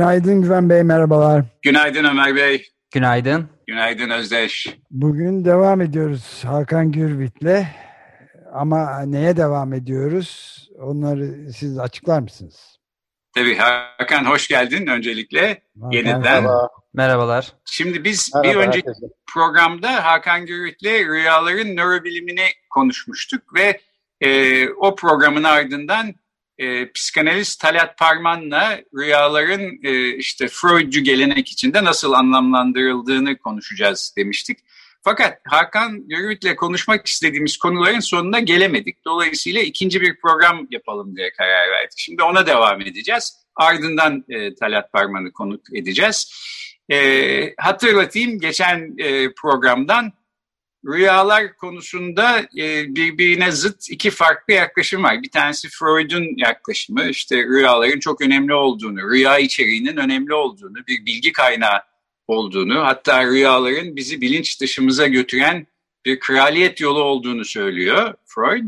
Günaydın Güven Bey, merhabalar. Günaydın Ömer Bey. Günaydın. Günaydın Özdeş. Bugün devam ediyoruz Hakan Gürvit'le. Ama neye devam ediyoruz? Onları siz açıklar mısınız? Tabii Hakan hoş geldin öncelikle. Hakan, Yeniden. Merhaba. Merhabalar. Şimdi biz Merhaba, bir önceki herkese. programda Hakan Gürüt'le rüyaların nörobilimini konuşmuştuk ve e, o programın ardından e, psikanalist Talat Parman'la rüyaların e, işte Freudcu gelenek içinde nasıl anlamlandırıldığını konuşacağız demiştik. Fakat Hakan Gürüt'le konuşmak istediğimiz konuların sonuna gelemedik. Dolayısıyla ikinci bir program yapalım diye karar verdik. Şimdi ona devam edeceğiz. Ardından e, Talat Parman'ı konuk edeceğiz. E, hatırlatayım geçen e, programdan rüyalar konusunda e, birbirine zıt iki farklı yaklaşım var. Bir tanesi Freud'un yaklaşımı işte rüyaların çok önemli olduğunu, rüya içeriğinin önemli olduğunu, bir bilgi kaynağı olduğunu, hatta rüyaların bizi bilinç dışımıza götüren bir kraliyet yolu olduğunu söylüyor Freud.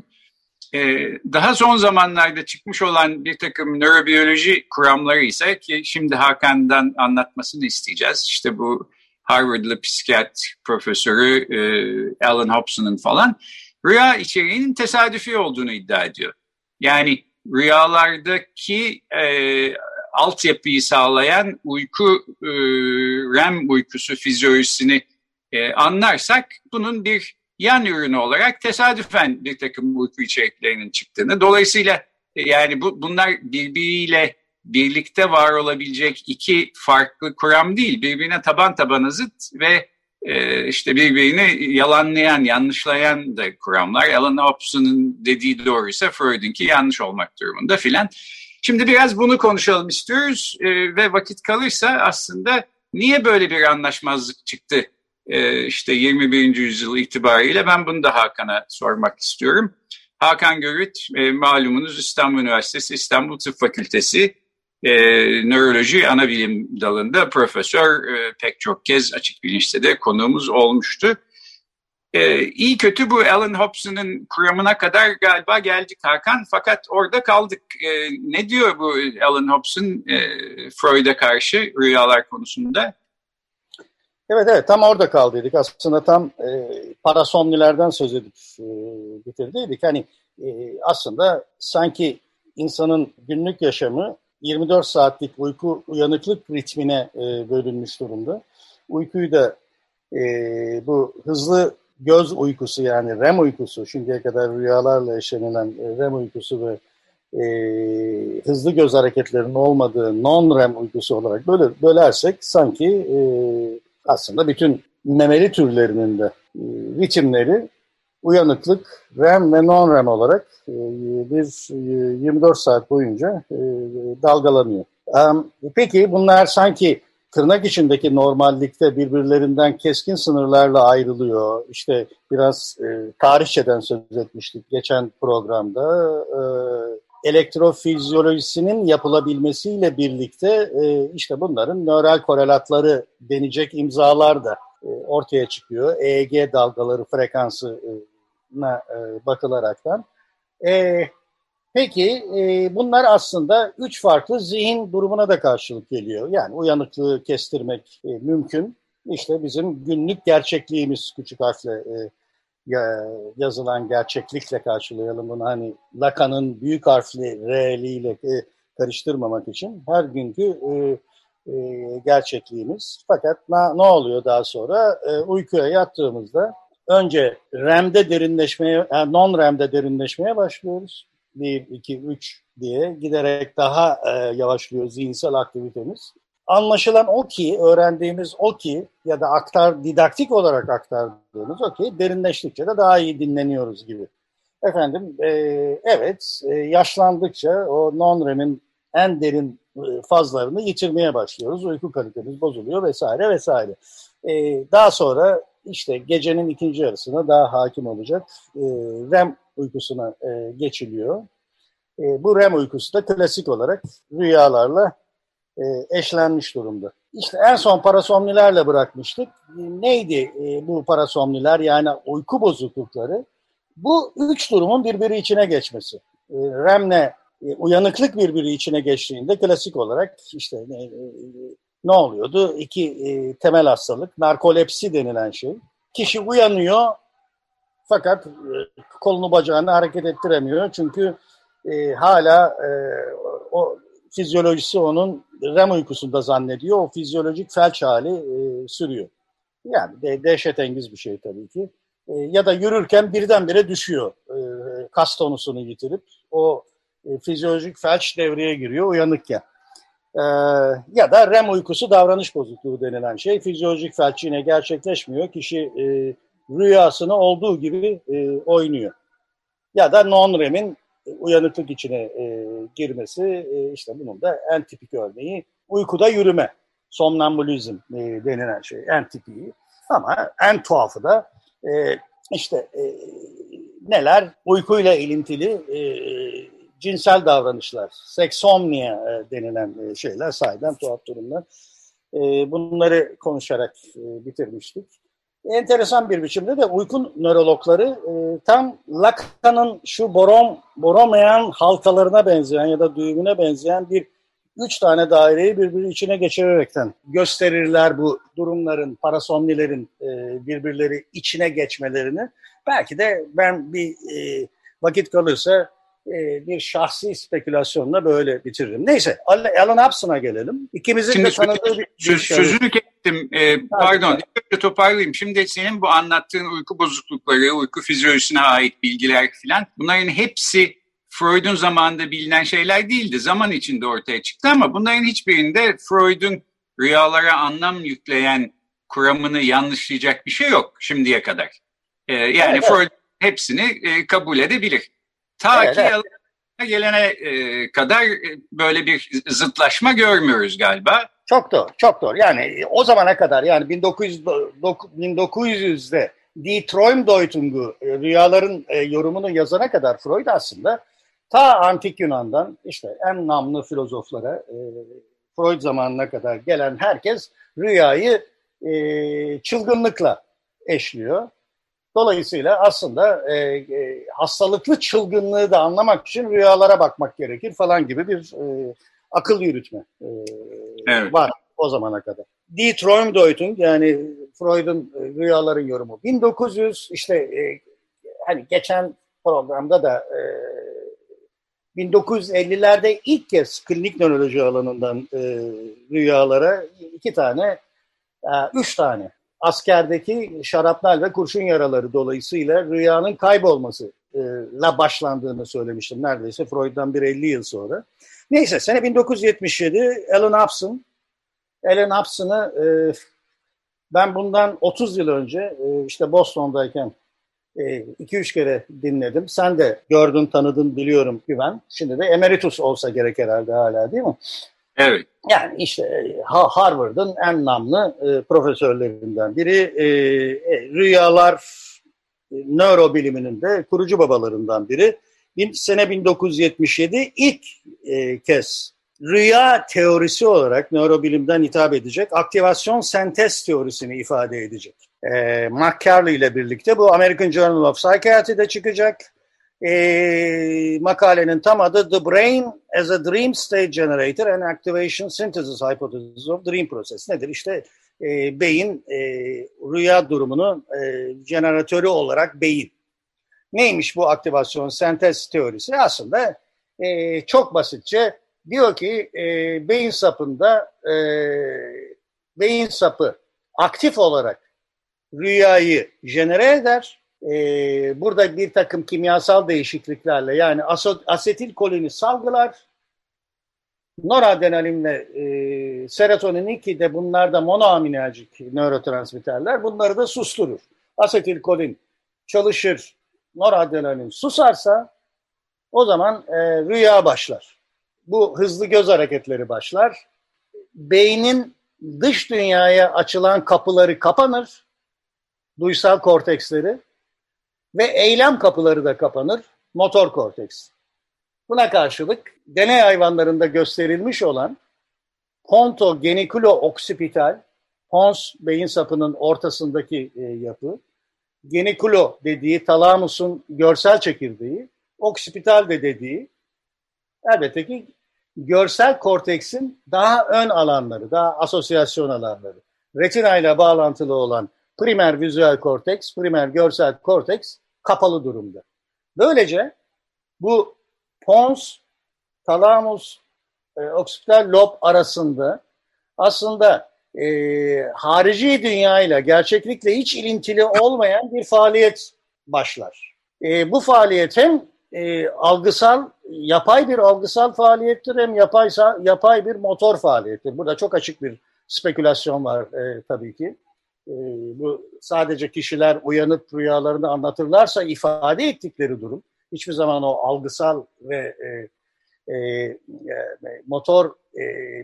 Ee, daha son zamanlarda çıkmış olan bir takım nörobiyoloji kuramları ise ki şimdi Hakan'dan anlatmasını isteyeceğiz. İşte bu Harvard'lı psikiyatri profesörü e, Alan Hobson'ın falan rüya içeriğinin tesadüfi olduğunu iddia ediyor. Yani rüyalardaki e, altyapıyı sağlayan uyku e, REM uykusu fizyolojisini e, anlarsak bunun bir yan ürünü olarak tesadüfen bir takım uyku içeriklerinin çıktığını. Dolayısıyla e, yani bu, bunlar birbiriyle birlikte var olabilecek iki farklı kuram değil. Birbirine taban tabana zıt ve e, işte birbirini yalanlayan, yanlışlayan da kuramlar. Alan Hobson'un dediği doğruysa Freud'unki yanlış olmak durumunda filan. Şimdi biraz bunu konuşalım istiyoruz e, ve vakit kalırsa aslında niye böyle bir anlaşmazlık çıktı e, işte 21. yüzyıl itibariyle ben bunu da Hakan'a sormak istiyorum. Hakan Görüt malumunuz İstanbul Üniversitesi İstanbul Tıp Fakültesi e, nöroloji ana bilim dalında profesör e, pek çok kez açık bilinçte de konuğumuz olmuştu. E, iyi kötü bu Alan Hobson'ın kuramına kadar galiba geldik Hakan fakat orada kaldık. E, ne diyor bu Alan Hobson e, Freud'a karşı rüyalar konusunda? Evet evet tam orada kaldıydık. Aslında tam e, parasomnilerden söz edip e, bitirdiydik. Hani e, aslında sanki insanın günlük yaşamı 24 saatlik uyku uyanıklık ritmine e, bölünmüş durumda. Uykuyu da e, bu hızlı göz uykusu yani REM uykusu, şimdiye kadar rüyalarla yaşanılan e, REM uykusu ve e, hızlı göz hareketlerinin olmadığı non-REM uykusu olarak böyle bölersek sanki e, aslında bütün memeli türlerinin de e, ritimleri uyanıklık REM ve non-REM olarak e, bir e, 24 saat boyunca e, dalgalanıyor. E, peki bunlar sanki tırnak içindeki normallikte birbirlerinden keskin sınırlarla ayrılıyor. İşte biraz e, tarihçeden söz etmiştik geçen programda. E, elektrofizyolojisinin yapılabilmesiyle birlikte e, işte bunların nöral korelatları denecek imzalar da e, ortaya çıkıyor. EEG dalgaları frekansına e, bakılaraktan. E, peki e, bunlar aslında üç farklı zihin durumuna da karşılık geliyor. Yani uyanıklığı kestirmek e, mümkün. İşte bizim günlük gerçekliğimiz küçük harfle e, yazılan gerçeklikle karşılayalım bunu. Hani Lacan'ın büyük harfli R'liyle e, karıştırmamak için her günkü e, e, gerçekliğimiz. Fakat na, ne oluyor daha sonra? E, uykuya yattığımızda önce REM'de derinleşmeye, yani non-REM'de derinleşmeye başlıyoruz. 1, 2, 3 diye giderek daha e, yavaşlıyor zihinsel aktivitemiz. Anlaşılan o ki, öğrendiğimiz o ki ya da aktar didaktik olarak aktardığımız o ki derinleştikçe de daha iyi dinleniyoruz gibi efendim e, evet e, yaşlandıkça o non-REM'in en derin e, fazlarını yitirmeye başlıyoruz. Uyku kalitemiz bozuluyor vesaire vesaire. E, daha sonra işte gecenin ikinci yarısına daha hakim olacak e, REM uykusuna e, geçiliyor. E, bu REM uykusu da klasik olarak rüyalarla e, eşlenmiş durumda. İşte en son parasomnilerle bırakmıştık. E, neydi e, bu parasomniler yani uyku bozuklukları? Bu üç durumun birbiri içine geçmesi. REM'le uyanıklık birbiri içine geçtiğinde klasik olarak işte ne oluyordu? İki e, temel hastalık, narkolepsi denilen şey. Kişi uyanıyor fakat e, kolunu bacağını hareket ettiremiyor çünkü e, hala e, o fizyolojisi onun REM uykusunda zannediyor. O fizyolojik felç hali e, sürüyor. Yani de, dehşetengiz bir şey tabii ki. E, ya da yürürken birdenbire düşüyor. E, kas tonusunu yitirip o e, fizyolojik felç devreye giriyor uyanıkken. E, ya da REM uykusu davranış bozukluğu denilen şey. Fizyolojik felç yine gerçekleşmiyor. Kişi e, rüyasını olduğu gibi e, oynuyor. Ya da non-REM'in uyanıklık içine e, girmesi e, işte bunun da en tipik örneği uykuda yürüme. Somnambulizm e, denilen şey en tipiği. Ama en tuhafı da e, işte e, neler uykuyla ilintili e, cinsel davranışlar, seksomnia e, denilen e, şeyler sahiden tuhaf durumlar. E, bunları konuşarak bitirmiştik enteresan bir biçimde de uyku nörologları tam Lacan'ın şu borom, boromayan halkalarına benzeyen ya da düğümüne benzeyen bir üç tane daireyi birbiri içine geçirerekten gösterirler bu durumların, parasomnilerin birbirleri içine geçmelerini. Belki de ben bir vakit kalırsa e, bir şahsi spekülasyonla böyle bitiririm. Neyse Alan Hobson'a gelelim. İkimizin Şimdi de tanıdığı bir, söz, şey. Sözünü kestim. Ee, pardon. Bir toparlayayım. Şimdi senin bu anlattığın uyku bozuklukları, uyku fizyolojisine ait bilgiler filan bunların hepsi Freud'un zamanında bilinen şeyler değildi. Zaman içinde ortaya çıktı ama bunların hiçbirinde Freud'un rüyalara anlam yükleyen kuramını yanlışlayacak bir şey yok şimdiye kadar. Ee, yani evet, Freud hepsini e, kabul edebilir. Ta evet, ki evet. gelene e, kadar e, böyle bir zıtlaşma görmüyoruz galiba. Çok doğru, çok doğru. Yani o zamana kadar yani 1900, 1900'de Die Traumdeutung'u e, rüyaların yorumunu yazana kadar Freud aslında ta antik Yunan'dan işte en namlı filozoflara Freud zamanına kadar gelen herkes rüyayı çılgınlıkla eşliyor. Dolayısıyla aslında e, e, hastalıklı çılgınlığı da anlamak için rüyalara bakmak gerekir falan gibi bir e, akıl yürütme e, evet. var o zamana kadar. Die Traumdeutung yani Freud'un e, rüyaların yorumu. 1900 işte e, hani geçen programda da e, 1950'lerde ilk kez klinik nöroloji alanından e, rüyalara iki tane, e, üç tane askerdeki şarapnel ve kurşun yaraları dolayısıyla rüyanın kaybolmasıyla başlandığını söylemiştim neredeyse Freud'dan bir 50 yıl sonra. Neyse sene 1977 Alan Hobson Alan Hobson'ı e, ben bundan 30 yıl önce e, işte Boston'dayken 2-3 e, kere dinledim. Sen de gördün, tanıdın, biliyorum güven. Şimdi de emeritus olsa gerek herhalde hala değil mi? Evet. Yani işte Harvard'ın en namlı e, profesörlerinden biri. E, e, rüyalar e, nörobiliminin de kurucu babalarından biri. Sene 1977 ilk e, kez rüya teorisi olarak nörobilimden hitap edecek aktivasyon sentez teorisini ifade edecek. E, McCarley ile birlikte bu American Journal of Psychiatry'de çıkacak e, makalenin tam adı The Brain as a Dream State Generator and Activation Synthesis Hypothesis of Dream Process. Nedir? İşte e, beyin e, rüya durumunu e, jeneratörü olarak beyin. Neymiş bu aktivasyon sentez teorisi? Aslında e, çok basitçe diyor ki e, beyin sapında e, beyin sapı aktif olarak rüyayı jenere eder e, burada bir takım kimyasal değişikliklerle yani asetil kolini salgılar, noradrenalinle e, serotonin ki de bunlar da monoaminerjik nörotransmitterler bunları da susturur. Asetil kolin çalışır, noradrenalin susarsa o zaman e, rüya başlar. Bu hızlı göz hareketleri başlar. Beynin dış dünyaya açılan kapıları kapanır. Duysal korteksleri ve eylem kapıları da kapanır. Motor korteks. Buna karşılık deney hayvanlarında gösterilmiş olan ponto genikulo oksipital, pons beyin sapının ortasındaki e, yapı, genikulo dediği talamusun görsel çekirdeği, oksipital de dediği elbette ki görsel korteksin daha ön alanları, daha asosyasyon alanları. Retina ile bağlantılı olan primer vizüel korteks, primer görsel korteks kapalı durumda. Böylece bu pons, talamus, e, oksipital lob arasında aslında e, harici dünyayla, gerçeklikle hiç ilintili olmayan bir faaliyet başlar. E, bu faaliyet hem e, algısal, yapay bir algısal faaliyettir hem yapaysa, yapay bir motor faaliyettir. Burada çok açık bir spekülasyon var e, tabii ki. E, bu sadece kişiler uyanıp rüyalarını anlatırlarsa ifade ettikleri durum hiçbir zaman o algısal ve e, e, e, motor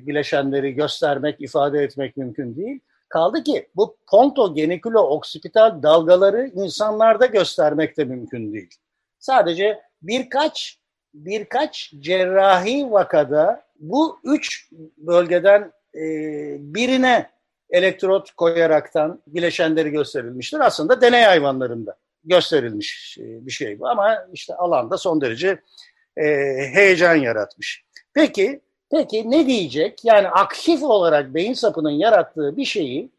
bileşenleri göstermek, ifade etmek mümkün değil. Kaldı ki bu ponto genikulo oksipital dalgaları insanlarda göstermek de mümkün değil. Sadece birkaç birkaç cerrahi vakada bu üç bölgeden birine elektrot koyaraktan bileşenleri gösterilmiştir. Aslında deney hayvanlarında gösterilmiş e, bir şey bu ama işte alanda son derece e, heyecan yaratmış. Peki, peki ne diyecek? Yani aktif olarak beyin sapının yarattığı bir şeyi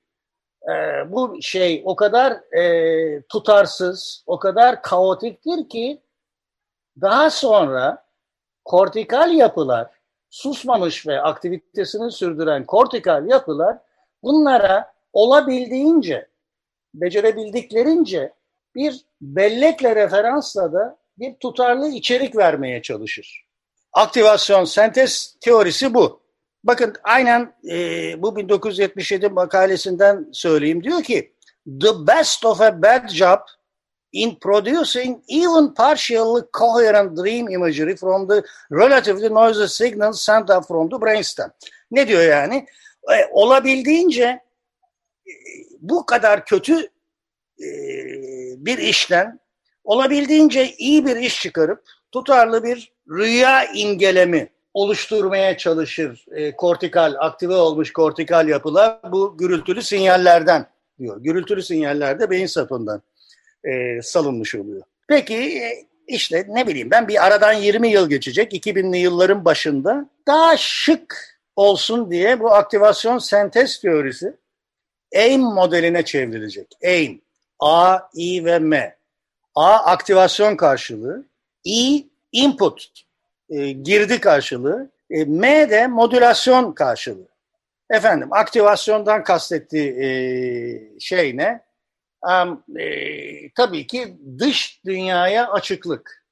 e, bu şey o kadar e, tutarsız, o kadar kaotiktir ki daha sonra kortikal yapılar, susmamış ve aktivitesini sürdüren kortikal yapılar bunlara olabildiğince, becerebildiklerince bir bellekle referansla da bir tutarlı içerik vermeye çalışır. Aktivasyon sentez teorisi bu. Bakın aynen e, bu 1977 makalesinden söyleyeyim. Diyor ki the best of a bad job in producing even partially coherent dream imagery from the relatively noisy signals sent up from the brainstem. Ne diyor yani? E, olabildiğince e, bu kadar kötü e, bir işten olabildiğince iyi bir iş çıkarıp tutarlı bir rüya imgelemi oluşturmaya çalışır e, kortikal, aktive olmuş kortikal yapılar bu gürültülü sinyallerden diyor. Gürültülü sinyaller de beyin sapından e, salınmış oluyor. Peki e, işte ne bileyim ben bir aradan 20 yıl geçecek 2000'li yılların başında daha şık olsun diye bu aktivasyon sentez teorisi AIM modeline çevrilecek. AIM. A, I ve M. A aktivasyon karşılığı, I input e, girdi karşılığı, e, M de modülasyon karşılığı. Efendim aktivasyondan kastettiği e, şey ne? Um, e, tabii ki dış dünyaya açıklık.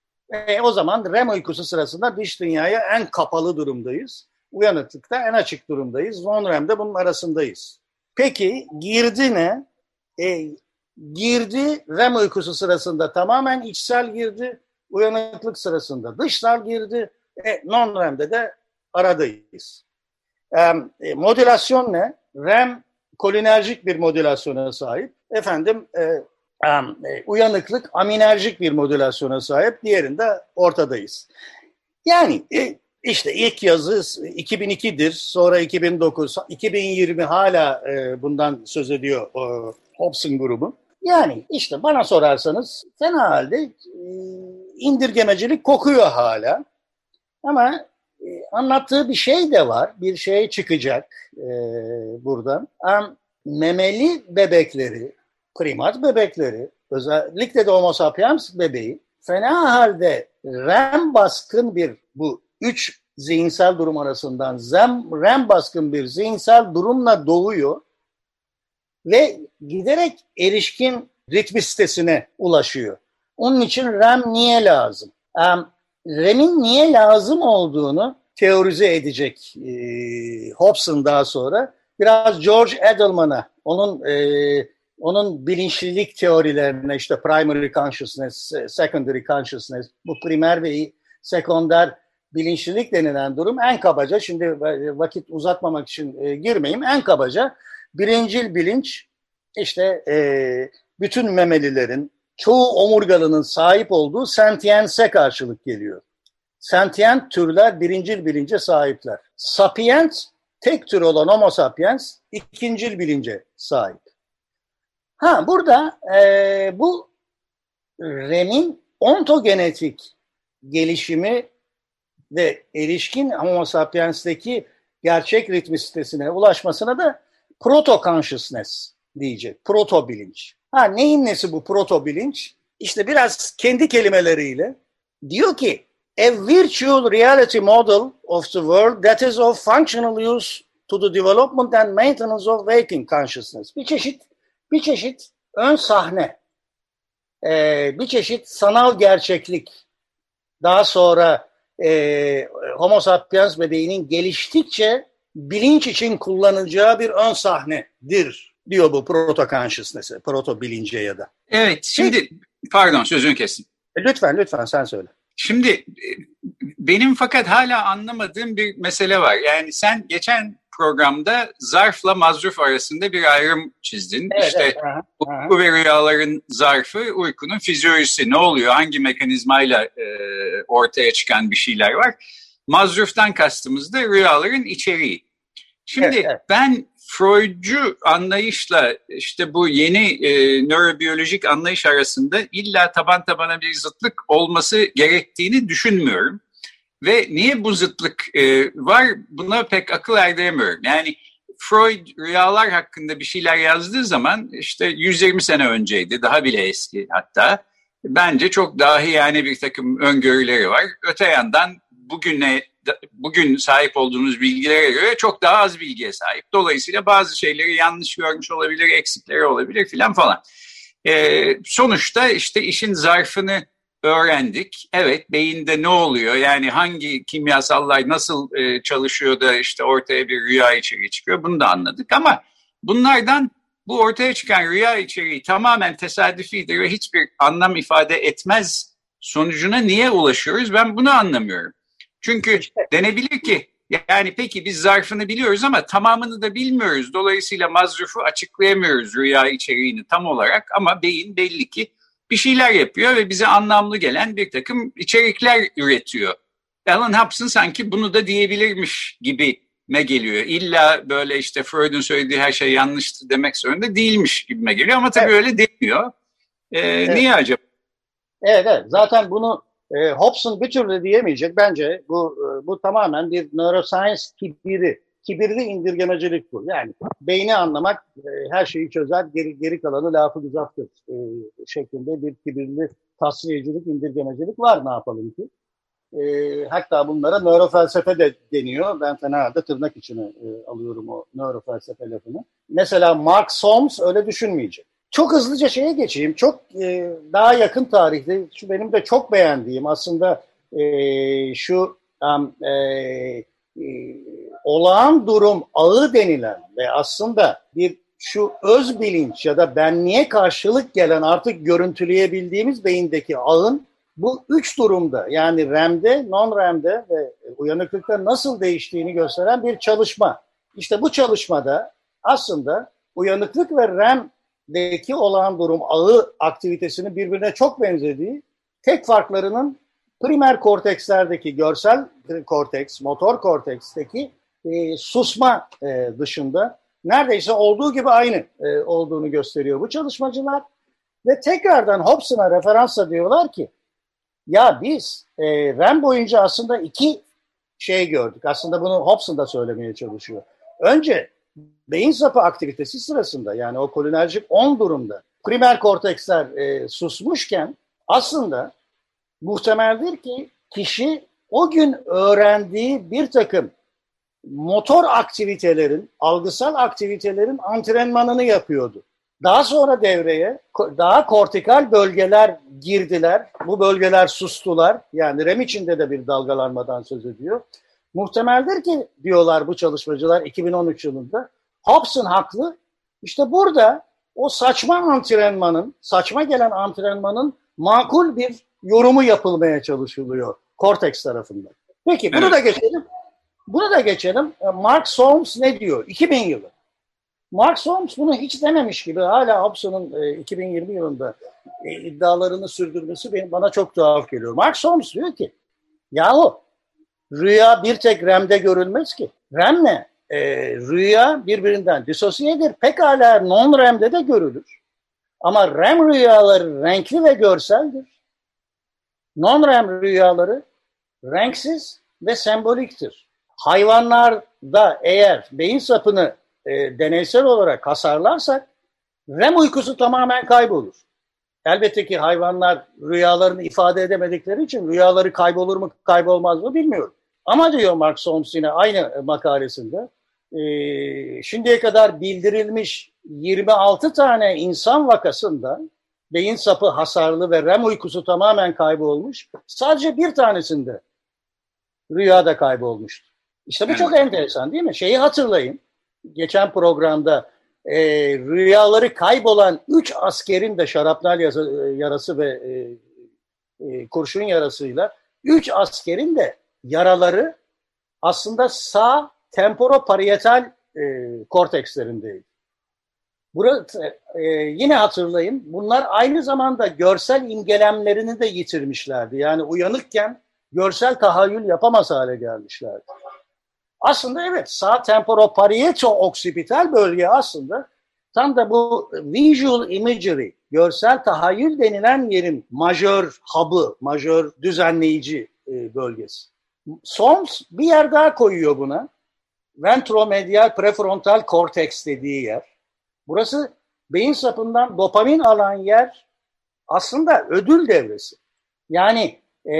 E, o zaman REM uykusu sırasında dış dünyaya en kapalı durumdayız. Uyanıklıkta en açık durumdayız. Non-REM'de bunun arasındayız. Peki girdi ne? E, girdi REM uykusu sırasında tamamen içsel girdi, uyanıklık sırasında dışsal girdi, e, non-REM'de de aradayız. E, e, modülasyon ne? REM kolinerjik bir modülasyona sahip. Efendim e, e, uyanıklık aminerjik bir modülasyona sahip. Diğerinde ortadayız. Yani e, işte ilk yazı 2002'dir, sonra 2009, 2020 hala e, bundan söz ediyor Hobson grubu. Yani işte bana sorarsanız fena halde e, indirgemecilik kokuyor hala. Ama e, anlattığı bir şey de var. Bir şey çıkacak e, buradan. Memeli bebekleri, primat bebekleri, özellikle de homo sapiens bebeği fena halde REM baskın bir bu üç zihinsel durum arasından REM baskın bir zihinsel durumla doğuyor ve giderek erişkin ritmistesine ulaşıyor. Onun için REM niye lazım? Um, REM'in niye lazım olduğunu teorize edecek e, Hobson daha sonra. Biraz George Edelman'a, onun e, onun bilinçlilik teorilerine işte primary consciousness, secondary consciousness, bu primer ve sekonder bilinçlilik denilen durum en kabaca, şimdi vakit uzatmamak için e, girmeyeyim, en kabaca birincil bilinç işte e, bütün memelilerin, çoğu omurgalının sahip olduğu sentiense karşılık geliyor. Sentient türler birincil bilince sahipler. Sapiens, tek tür olan homo sapiens, ikincil bilince sahip. Ha burada e, bu REM'in ontogenetik gelişimi ve erişkin Homo sapiens'teki gerçek ritmisitesine ulaşmasına da proto consciousness diyecek. Proto bilinç. Ha neyin nesi bu proto bilinç? İşte biraz kendi kelimeleriyle diyor ki a virtual reality model of the world that is of functional use to the development and maintenance of waking consciousness. Bir çeşit bir çeşit ön sahne, ee, bir çeşit sanal gerçeklik. Daha sonra e, Homo sapiens bedeninin geliştikçe bilinç için kullanacağı bir ön sahnedir diyor bu proto consciousness'e, proto bilince ya da. Evet, şimdi pardon sözünü kestim. E, lütfen lütfen sen söyle. Şimdi e, benim fakat hala anlamadığım bir mesele var. Yani sen geçen programda zarfla mazruf arasında bir ayrım çizdin. Evet, işte evet, aha, uyku ve rüyaların zarfı uykunun fizyolojisi ne oluyor, hangi mekanizmayla e, ortaya çıkan bir şeyler var. Mazruftan kastımız da rüyaların içeriği. Şimdi evet, evet. ben Freudcu anlayışla işte bu yeni e, nörobiyolojik anlayış arasında illa taban tabana bir zıtlık olması gerektiğini düşünmüyorum. Ve niye bu zıtlık e, var buna pek akıl erdiremiyorum. Yani Freud rüyalar hakkında bir şeyler yazdığı zaman işte 120 sene önceydi daha bile eski hatta. Bence çok dahi yani bir takım öngörüleri var. Öte yandan bugüne bugün sahip olduğumuz bilgilere göre çok daha az bilgiye sahip. Dolayısıyla bazı şeyleri yanlış görmüş olabilir, eksikleri olabilir filan falan. Ee, sonuçta işte işin zarfını öğrendik. Evet beyinde ne oluyor yani hangi kimyasallar nasıl e, çalışıyor da işte ortaya bir rüya içeriği çıkıyor bunu da anladık ama bunlardan bu ortaya çıkan rüya içeriği tamamen tesadüfidir ve hiçbir anlam ifade etmez sonucuna niye ulaşıyoruz ben bunu anlamıyorum. Çünkü denebilir ki yani peki biz zarfını biliyoruz ama tamamını da bilmiyoruz. Dolayısıyla mazrufu açıklayamıyoruz rüya içeriğini tam olarak ama beyin belli ki bir şeyler yapıyor ve bize anlamlı gelen bir takım içerikler üretiyor. Alan Hobson sanki bunu da diyebilirmiş gibi me geliyor. İlla böyle işte Freud'un söylediği her şey yanlıştı demek zorunda değilmiş gibime geliyor ama tabii evet. öyle demiyor. Ee, evet. Niye acaba? Evet, evet. Zaten bunu e, Hobson bir türlü diyemeyecek. Bence bu e, bu tamamen bir neuroscience kibiri kibirli indirgemecilik bu. Yani beyni anlamak e, her şeyi çözer, geri, geri kalanı lafı güzaftır e, şeklinde bir kibirli tasniyecilik, indirgemecilik var ne yapalım ki. E, hatta bunlara nörofelsefe de deniyor. Ben fena halde tırnak içine e, alıyorum o nörofelsefe lafını. Mesela Mark Solms öyle düşünmeyecek. Çok hızlıca şeye geçeyim. Çok e, daha yakın tarihte şu benim de çok beğendiğim aslında e, şu um, e, e, olağan durum ağı denilen ve aslında bir şu öz bilinç ya da benliğe karşılık gelen artık görüntüleyebildiğimiz beyindeki ağın bu üç durumda yani REM'de, non-REM'de ve uyanıklıkta nasıl değiştiğini gösteren bir çalışma. İşte bu çalışmada aslında uyanıklık ve REM'deki olağan durum ağı aktivitesinin birbirine çok benzediği, tek farklarının primer kortekslerdeki görsel korteks, motor korteksteki e, susma e, dışında neredeyse olduğu gibi aynı e, olduğunu gösteriyor bu çalışmacılar. Ve tekrardan Hobson'a referansla diyorlar ki ya biz e, REM boyunca aslında iki şey gördük. Aslında bunu Hobson da söylemeye çalışıyor. Önce beyin sapı aktivitesi sırasında yani o kolinerjik 10 durumda primer korteksler e, susmuşken aslında muhtemeldir ki kişi o gün öğrendiği bir takım motor aktivitelerin, algısal aktivitelerin antrenmanını yapıyordu. Daha sonra devreye daha kortikal bölgeler girdiler. Bu bölgeler sustular. Yani REM içinde de bir dalgalanmadan söz ediyor. Muhtemeldir ki diyorlar bu çalışmacılar 2013 yılında. Hobson haklı. İşte burada o saçma antrenmanın, saçma gelen antrenmanın makul bir yorumu yapılmaya çalışılıyor Cortex tarafından. Peki bunu evet. da geçelim. Bunu da geçelim. E, Mark Solms ne diyor? 2000 yılı. Mark Solms bunu hiç dememiş gibi hala Hobson'un 2020 e, yılında e, iddialarını sürdürmesi bana çok tuhaf geliyor. Mark Solms diyor ki yahu rüya bir tek REM'de görülmez ki. REM ne? E, rüya birbirinden disosiyedir. Pekala non-REM'de de görülür. Ama REM rüyaları renkli ve görseldir. Non-REM rüyaları renksiz ve semboliktir. Hayvanlarda eğer beyin sapını e, deneysel olarak hasarlarsak REM uykusu tamamen kaybolur. Elbette ki hayvanlar rüyalarını ifade edemedikleri için rüyaları kaybolur mu kaybolmaz mı bilmiyorum. Ama diyor Mark Solms yine aynı makalesinde e, şimdiye kadar bildirilmiş 26 tane insan vakasında beyin sapı hasarlı ve REM uykusu tamamen kaybolmuş. Sadece bir tanesinde rüyada kaybolmuştu. İşte bu çok enteresan değil mi? Şeyi hatırlayın. Geçen programda e, rüyaları kaybolan üç askerin de şarapnel yarası ve e, e, kurşun yarasıyla üç askerin de yaraları aslında sağ temporoparietal e, kortekslerindeydi. Burası, e, yine hatırlayın bunlar aynı zamanda görsel imgelemlerini de yitirmişlerdi. Yani uyanıkken görsel tahayyül yapamaz hale gelmişlerdi. Aslında evet sağ temporoparieto oksipital bölge aslında tam da bu visual imagery, görsel tahayyül denilen yerin majör hub'ı, majör düzenleyici e, bölgesi. Solms bir yer daha koyuyor buna. Ventromedial prefrontal korteks dediği yer. Burası beyin sapından dopamin alan yer aslında ödül devresi. Yani e,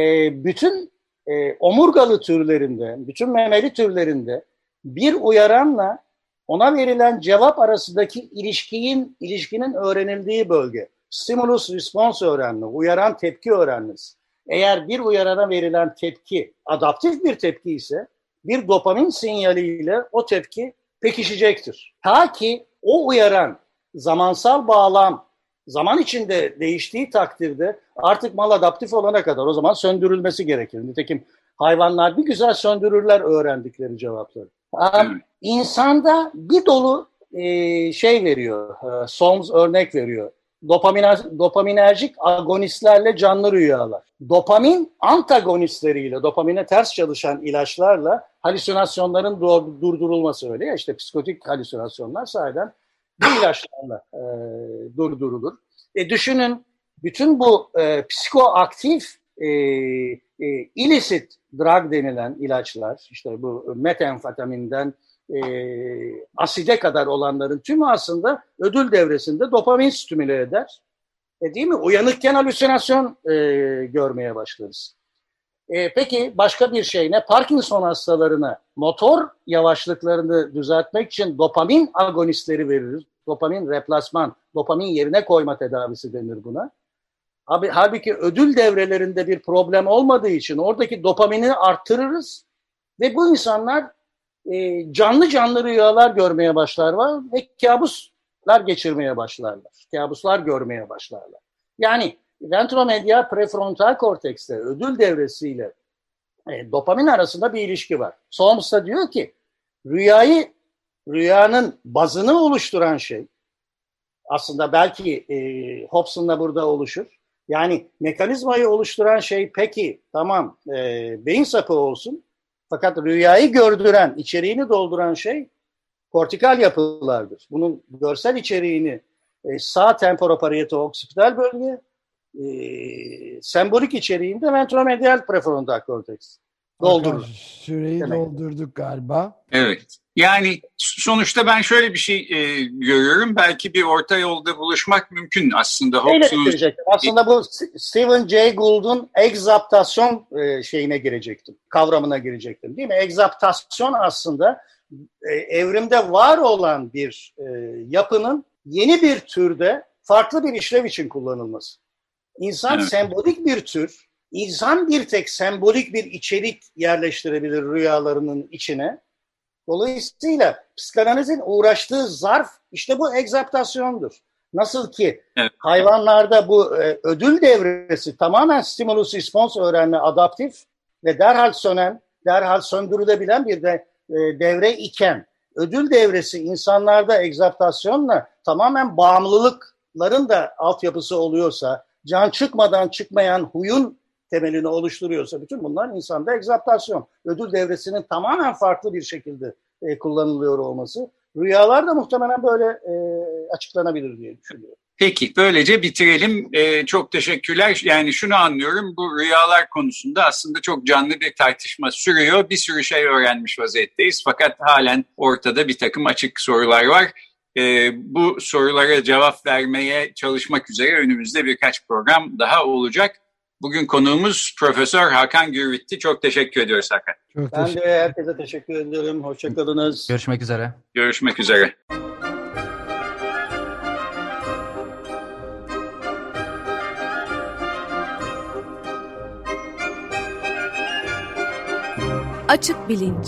bütün e, omurgalı türlerinde, bütün memeli türlerinde bir uyaranla ona verilen cevap arasındaki ilişkinin ilişkinin öğrenildiği bölge. Stimulus response öğrenme, uyaran tepki öğrenmesi. Eğer bir uyarana verilen tepki adaptif bir tepki ise bir dopamin sinyaliyle o tepki pekişecektir. Ta ki o uyaran zamansal bağlam zaman içinde değiştiği takdirde artık mal adaptif olana kadar o zaman söndürülmesi gerekir. Nitekim hayvanlar bir güzel söndürürler öğrendikleri cevapları. Um, insanda bir dolu e, şey veriyor, e, Solms örnek veriyor. Dopaminer, dopaminerjik agonistlerle canlı rüyalar. Dopamin antagonistleriyle, dopamine ters çalışan ilaçlarla halüsinasyonların durdurulması öyle ya işte psikotik halüsinasyonlar sahiden bu ilaçlarla e, durdurulur. E, düşünün bütün bu e, psikoaktif e, e, illicit drug denilen ilaçlar, işte bu metamfetaminden e, aside kadar olanların tümü aslında ödül devresinde dopamin stimüle eder. E, değil mi? Uyanıkken halüsinasyon e, görmeye başlarız. E, peki başka bir şey ne? Parkinson hastalarına motor yavaşlıklarını düzeltmek için dopamin agonistleri veririz. Dopamin replasman, dopamin yerine koyma tedavisi denir buna. Abi, halbuki ödül devrelerinde bir problem olmadığı için oradaki dopamini arttırırız ve bu insanlar e, canlı canlı rüyalar görmeye başlarlar ve kabuslar geçirmeye başlarlar. Kabuslar görmeye başlarlar. Yani ventromedial prefrontal kortekste ödül devresiyle e, dopamin arasında bir ilişki var. Solms da diyor ki rüyayı rüyanın bazını oluşturan şey aslında belki e, Hobson'la burada oluşur. Yani mekanizmayı oluşturan şey peki tamam e, beyin sapı olsun fakat rüyayı gördüren, içeriğini dolduran şey kortikal yapılardır. Bunun görsel içeriğini e, sağ temporoparieto oksipital bölge, e, sembolik içeriğinde ventromedial prefrontal korteks doldurur. Süreyi Demek. doldurduk galiba. Evet. Yani sonuçta ben şöyle bir şey e, görüyorum. Belki bir orta yolda buluşmak mümkün aslında. Hobbes'un... Aslında bu Stephen Jay Gould'un egzaptasyon e, şeyine girecektim. Kavramına girecektim değil mi? Egzaptasyon aslında e, evrimde var olan bir e, yapının yeni bir türde farklı bir işlev için kullanılması. İnsan evet. sembolik bir tür, insan bir tek sembolik bir içerik yerleştirebilir rüyalarının içine Dolayısıyla psikanalizin uğraştığı zarf işte bu egzaptasyondur. Nasıl ki evet. hayvanlarda bu e, ödül devresi tamamen stimulus response öğrenme adaptif ve derhal sönen, derhal söndürülebilen bir de e, devre iken ödül devresi insanlarda egzaptasyonla tamamen bağımlılıkların da altyapısı oluyorsa, can çıkmadan çıkmayan huyun temelini oluşturuyorsa bütün bunlar insanda egzaptasyon. Ödül devresinin tamamen farklı bir şekilde e, kullanılıyor olması. Rüyalar da muhtemelen böyle e, açıklanabilir diye düşünüyorum. Peki böylece bitirelim. Ee, çok teşekkürler. Yani şunu anlıyorum bu rüyalar konusunda aslında çok canlı bir tartışma sürüyor. Bir sürü şey öğrenmiş vaziyetteyiz fakat halen ortada bir takım açık sorular var. Ee, bu sorulara cevap vermeye çalışmak üzere önümüzde birkaç program daha olacak. Bugün konuğumuz Profesör Hakan Gürvitti. Çok teşekkür ediyoruz Hakan. Çok ben de herkese teşekkür ederim. Hoşçakalınız. Görüşmek üzere. Görüşmek üzere. Açık Bilinç